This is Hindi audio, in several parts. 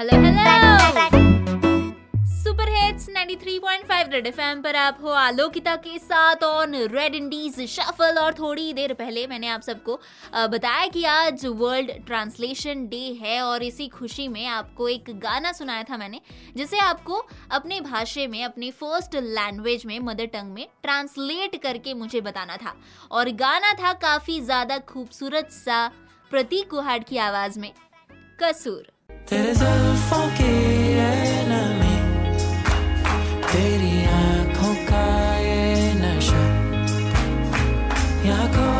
Hello hello super hits 93.5 red FM पर आप हो आलोकिता के साथ ऑन रेड इंडीज शफल और थोड़ी देर पहले मैंने आप सबको बताया कि आज वर्ल्ड ट्रांसलेशन डे है और इसी खुशी में आपको एक गाना सुनाया था मैंने जिसे आपको अपने भाषा में अपने फ़र्स्ट लैंग्वेज में मदर टंग में ट्रांसलेट करके मुझे बताना था। और गाना था काफ़ी ज़्यादा खूबसूरत सा प्रतीक कुहाड़ की आवाज़ में कसूर। तेरे जुल्फों की नमी तेरी आँखों का ये नशा यहाँ खो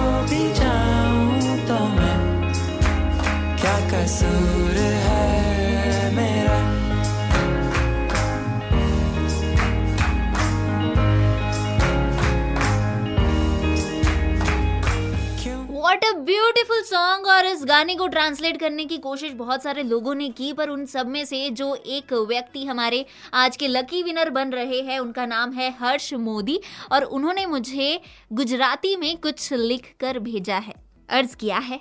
वॉट अ ब्यूटिफुल सॉन्ग और इस गाने को ट्रांसलेट करने की कोशिश बहुत सारे लोगों ने की पर उन सब में से जो एक व्यक्ति हमारे आज के लकी विनर बन रहे हैं उनका नाम है हर्ष मोदी और उन्होंने मुझे गुजराती में कुछ लिख कर भेजा है अर्ज किया है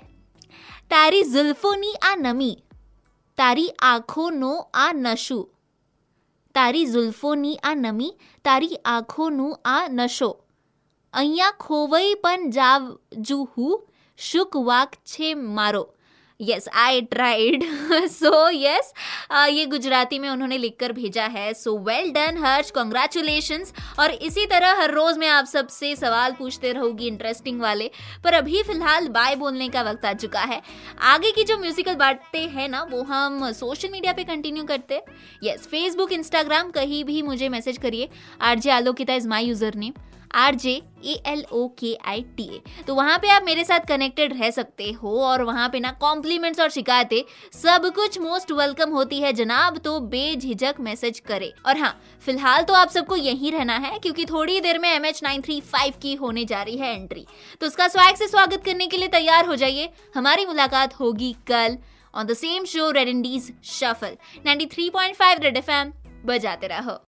तारी जुल्फोनी आ नमी तारी आंखों नो आ नशु તારી ઝુલ્ફોની આ નમી તારી આંખોનું આ નશો અહીંયા ખોવાઈ પણ જાવજુ હું शुक वाक छे मारो। Yes I tried so yes ये गुजराती में उन्होंने लिखकर भेजा है। So well done Harsh congratulations और इसी तरह हर रोज़ मैं आप सबसे सवाल पूछते रहूँगी इंटरेस्टिंग वाले। पर अभी फ़िलहाल बाय बोलने का वक्त आ चुका है। आगे की जो म्यूज़िकल बातें हैं ना, वो हम सोशल मीडिया पे कंटिन्यू करते हैं। यस फेसबुक इंस्टाग्राम कहीं भी मुझे मैसेज करिए। R J Alokita is my user name R J A L O K I T ए तो वहाँ पे आप मेरे साथ कनेक्टेड रह सकते हो और वहाँ पे ना कॉम्प्लीमेंट्स और शिकायतें सब कुछ मोस्ट वेलकम होती है जनाब तो बेझिझक मैसेज करे। और हाँ फ़िलहाल तो आप सबको यहीं रहना है क्योंकि थोड़ी देर में M H nine three five की होने जा रही है एंट्री तो उसका स्वैग से स्वागत करने के लिए तैयार हो जाइए। हमारी मुलाकात होगी कल on the same show red indies shuffle 93.5 red FM बजाते रहो।